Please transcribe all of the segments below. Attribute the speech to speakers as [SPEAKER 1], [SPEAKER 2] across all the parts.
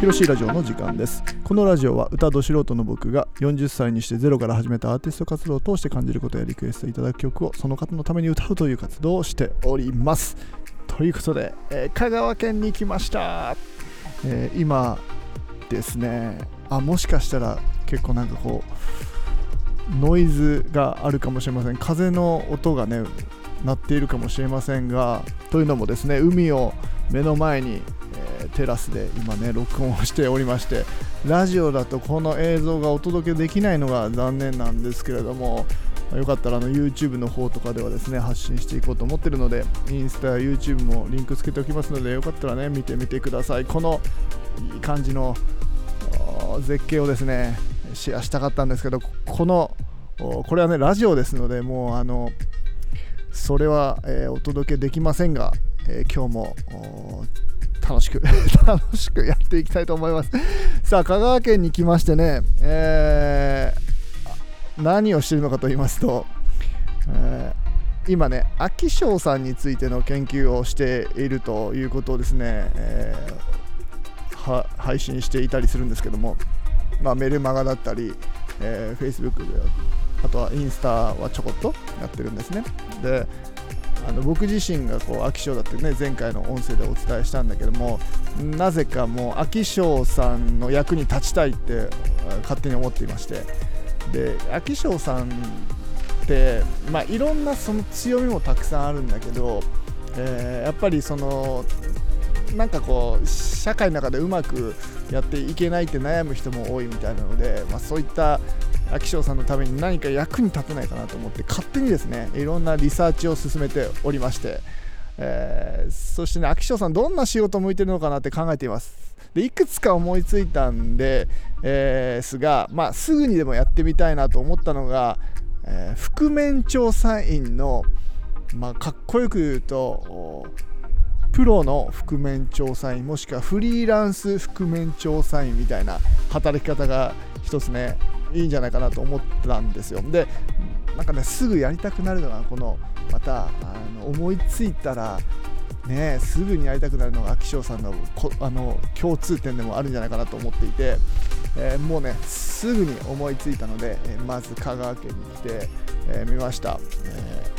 [SPEAKER 1] ひろしいラジオの時間です。このラジオは歌ど素人の僕が40歳にしてゼロから始めたアーティスト活動を通して感じることやリクエストいただく曲をその方のために歌うという活動をしております。ということで、えー、香川県に来ました、えー、今ですね。あもしかしたら結構なんかこうノイズがあるかもしれません。風の音がね鳴っているかもしれませんがというのもですね海を目の前に、テラスで今ね録音をしておりましてラジオだとこの映像がお届けできないのが残念なんですけれどもよかったらあの YouTube の方とかではですね発信していこうと思ってるのでインスタや YouTube もリンクつけておきますのでよかったらね見てみてください。このいい感じの絶景をですねシェアしたかったんですけどこのこれはねラジオですのでもうあのそれは、え、お届けできませんが、え、今日も楽しく 楽しくやっていきたいと思います。さあ香川県に来ましてね、えー、何をしているのかと言いますと、えー、今ね秋翔さんについての研究をしているということをですね、えー、配信していたりするんですけども、まあ、メルマガだったり、えー、Facebook であとはインスタはちょこっとやってるんですね。であの僕自身がこう秋翔だってね前回の音声でお伝えしたんだけどもなぜかもう秋翔さんの役に立ちたいって勝手に思っていまして。で秋翔さんってまあいろんなその強みもたくさんあるんだけど、えー、やっぱりそのなんかこう社会の中でうまくやっていけないって悩む人も多いみたいなので、まあ、そういった秋翔さんのために何か役に立てないかなと思って勝手にですねいろんなリサーチを進めておりまして、えー、そしてね秋翔さんどんな仕事向いてるのかなって考えています。でいくつか思いついたんで、えー、すが、まあ、すぐにでもやってみたいなと思ったのが、えー、覆面調査員の、まあ、かっこよく言うとプロの覆面調査員もしくはフリーランス覆面調査員みたいな働き方が一つねいいんじゃないかなと思ったんですよ。でなんかねすぐやりたくなるのがこのまたあの思いついたらねすぐにやりたくなるのが秋翔さんのこあの共通点でもあるんじゃないかなと思っていて、えー、もうねすぐに思いついたので、えー、まず香川県に来てみ、えー、ました、え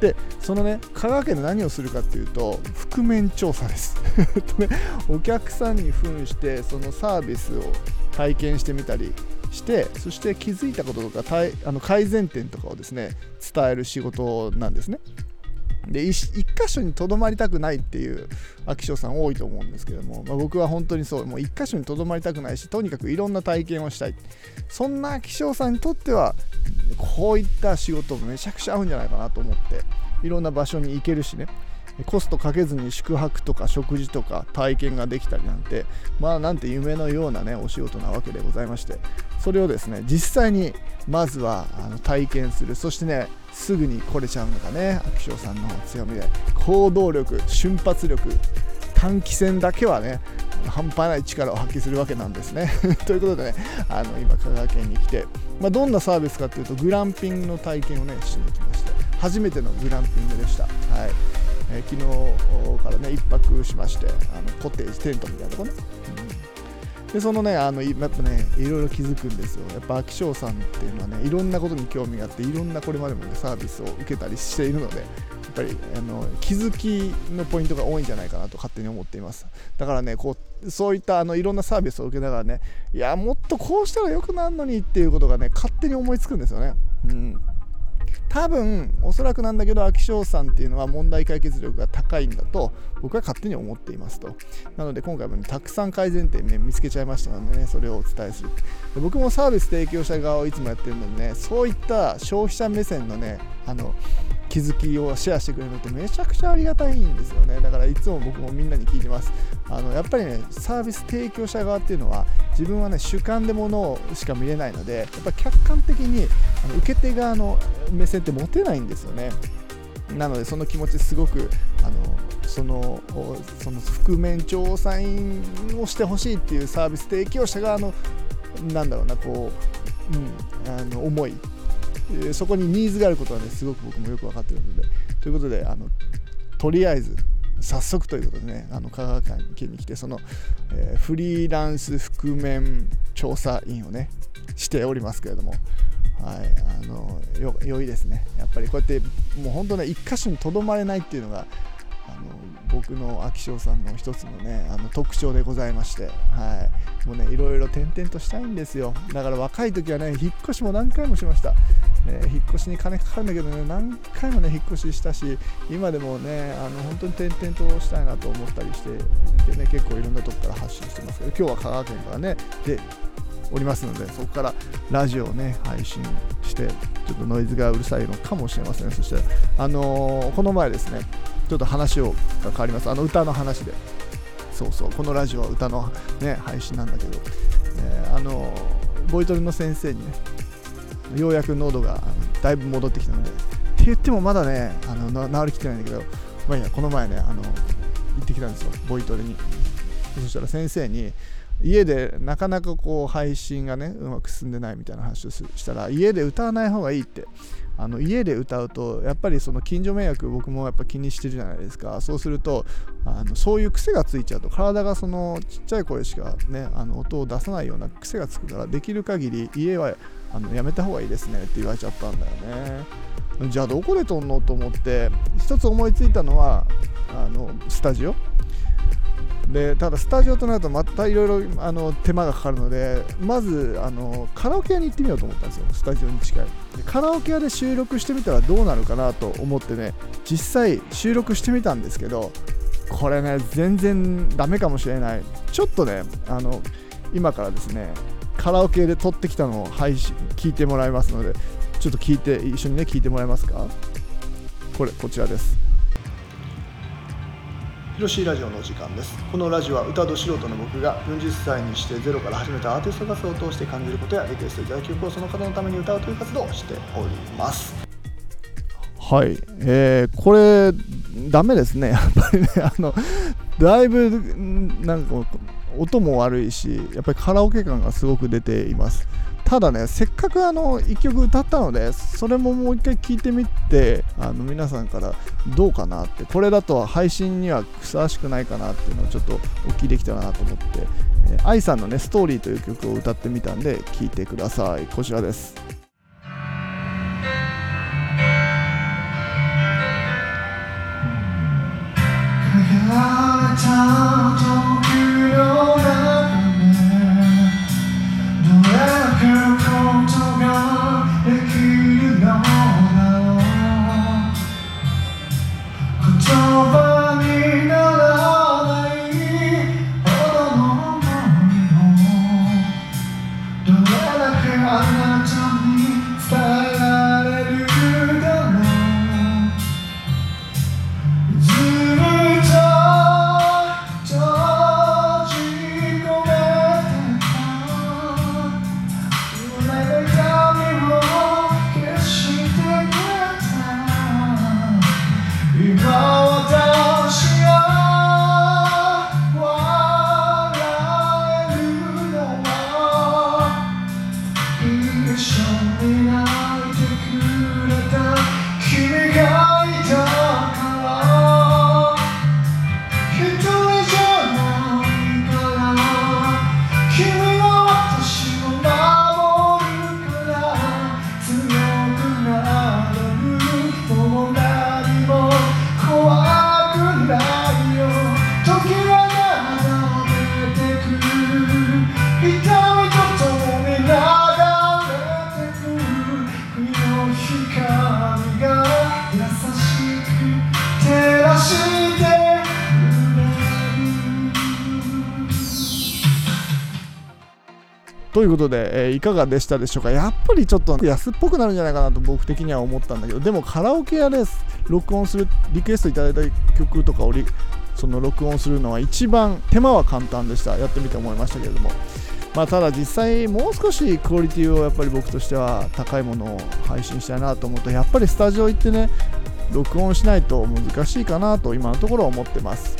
[SPEAKER 1] でそのね香川県で何をするかっていうと覆面調査です、お客さんに扮してそのサービスを体験してみたりしてそして気づいたこととかあの改善点とかをですね伝える仕事なんですね。で一箇所にとどまりたくないっていう秋翔さん多いと思うんですけども、まあ、僕は本当にそう。もう一箇所にとどまりたくないしとにかくいろんな体験をしたい。そんな秋翔さんにとってはこういった仕事めちゃくちゃ合うんじゃないかなと思っていろんな場所に行けるしね。コストかけずに宿泊とか食事とか体験ができたりなんてまあなんて夢のようなねお仕事なわけでございまして。それをですね実際にまずはあの体験する。そしてねすぐに来れちゃうのがね秋翔さんの強みで行動力瞬発力短期戦だけはね半端ない力を発揮するわけなんですね。ということでねあの今香川県に来て、まあ、どんなサービスかっていうとグランピングの体験をねしに来まして初めてのグランピングでした。はい。えー、昨日からね1泊しましてあのコテージテントみたいなとこね、うん、でそのねあのやっぱねいろいろ気づくんですよ。やっぱ秋翔さんっていうのはねいろんなことに興味があっていろんなこれまでもねサービスを受けたりしているのでやっぱりあの気づきのポイントが多いんじゃないかなと勝手に思っています。だからねこうそういったあのいろんなサービスを受けながらねいやもっとこうしたらよくなるのにっていうことがね勝手に思いつくんですよね。うん。多分おそらくなんだけど秋翔さんっていうのは問題解決力が高いんだと僕は勝手に思っていますと。なので今回も、ね、たくさん改善点、ね、見つけちゃいましたのでねそれをお伝えする。で僕もサービス提供者側をいつもやってるのでねそういった消費者目線のねあの気づきをシェアしてくれるのってめちゃくちゃありがたいんですよね。だからいつも僕もみんなに聞いてます。あのやっぱりねサービス提供者側っていうのは自分はね主観でものしか見れないのでやっぱ客観的にあの受け手側の目線って持てないんですよね。なのでその気持ちすごくあのそのその覆面調査員をしてほしいっていうサービス提供者側のなんだろうなこう、うん、あの思い。そこにニーズがあることはねすごく僕もよく分かってるので。ということであのとりあえず早速ということでねあの香川県に来てその、えー、フリーランス覆面調査員をねしておりますけれども。はい、あの良いですね、やっぱりこうやってもう本当ね、一箇所にとどまれないっていうのが、あの僕の秋翔さんの一つのねあの特徴でございまして、はい、もうねいろいろ転々としたいんですよ。だから若い時はね引っ越しも何回もしました、ね、引っ越しに金かかるんだけどね何回もね引っ越ししたし今でもねあの本当に転々としたいなと思ったりしてでね結構いろんなとこから発信してますけど今日は香川県からねでおりますのでそこからラジオをね配信してちょっとノイズがうるさいのかもしれません。そしてあのー、この前ですねちょっと話をが変わります。あの歌の話で。そうそうこのラジオは歌の、ね、配信なんだけど、えー、あのボイトレの先生にねようやく喉がだいぶ戻ってきたのでって言ってもまだねあの治りきってないんだけどまあいいやこの前ねあの行ってきたんですよボイトレに。そしたら先生に家でなかなかこう配信がねうまく進んでないみたいな話をしたら家で歌わない方がいいって。あの家で歌うとやっぱりその近所迷惑僕もやっぱ気にしてるじゃないですか。そうするとあのそういう癖がついちゃうと体がそのちっちゃい声しかねあの音を出さないような癖がつくからできる限り家はあのやめた方がいいですねって言われちゃったんだよね。じゃあどこで撮んのと思って一つ思いついたのはあのスタジオ。でただスタジオとなるとまたいろいろ手間がかかるのでまずあのカラオケ屋に行ってみようと思ったんですよ。スタジオに近い。でカラオケ屋で収録してみたらどうなるかなと思ってね実際収録してみたんですけどこれね全然ダメかもしれない。ちょっとねあの今からですねカラオケで撮ってきたのを配信聞いてもらいますのでちょっと聞いて一緒にね聞いてもらえますか？これこちらです。ひろしラジオの時間です。このラジオは歌と素人の僕が40歳にしてゼロから始めたアーティスト活動を通して感じることやリクエストいただき曲をその方のために歌うという活動をしております。はい、えー、これダメですね。やっぱりねあのだいぶなんか音も悪いしやっぱりカラオケ感がすごく出ています。ただねせっかくあの1曲歌ったのでそれももう一回聴いてみてあの皆さんからどうかなってこれだと配信にはふさわしくないかなっていうのをちょっとお聞きできたらなと思って、えー、さんのね「ストーリー」という曲を歌ってみたんで聴いてください。こちらです。I love you. ということで、えー、いかがでしたでしょうか？やっぱりちょっと安っぽくなるんじゃないかなと僕的には思ったんだけどでもカラオケ屋で録音するリクエストいただいた曲とかをその録音するのは一番手間は簡単でした。やってみて思いましたけれども。まあ、ただ実際もう少しクオリティをやっぱり僕としては高いものを配信したいなと思うとやっぱりスタジオ行ってね録音しないと難しいかなと今のところ思ってます。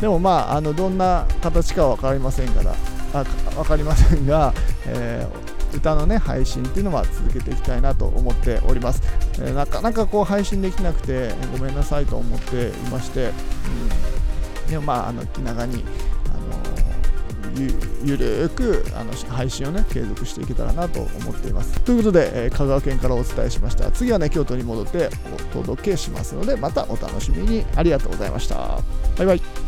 [SPEAKER 1] でもまああのどんな形かは分かりませんからあ分かりませんが、えー、歌のね配信っていうのは続けていきたいなと思っております、えー、なかなかこう配信できなくてごめんなさいと思っていまして、うん。でもまああの気長にゆゆるくあの配信をね継続していけたらなと思っています。ということで、えー、香川県からお伝えしました。次はね京都に戻ってお届けしますのでまたお楽しみに。ありがとうございました。バイバイ。